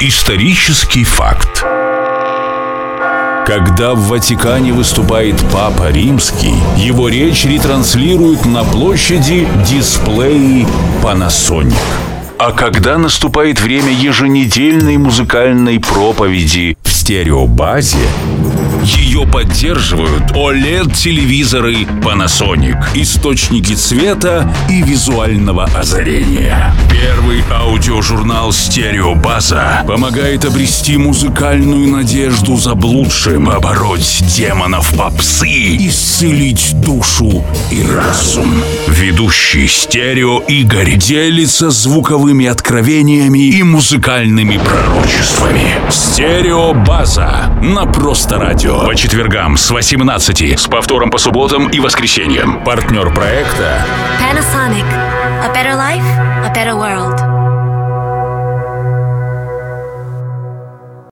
Исторический факт. Когда в Ватикане выступает Папа Римский, его речь ретранслируют на площади дисплеи Panasonic. А когда наступает время еженедельной музыкальной проповеди стереобазе, ее поддерживают OLED-телевизоры Panasonic, источники цвета и визуального озарения. Первый аудиожурнал «Стереобаза» помогает обрести музыкальную надежду заблудшим, обороть демонов попсы, исцелить душу и разум. Ведущий «Стерео» Игорь делится звуковыми откровениями и музыкальными пророчествами. «Стереобаза» на Просто Радио. По четвергам с 18 с повтором по субботам и воскресеньям. Партнер проекта Panasonic. A better life, a better world.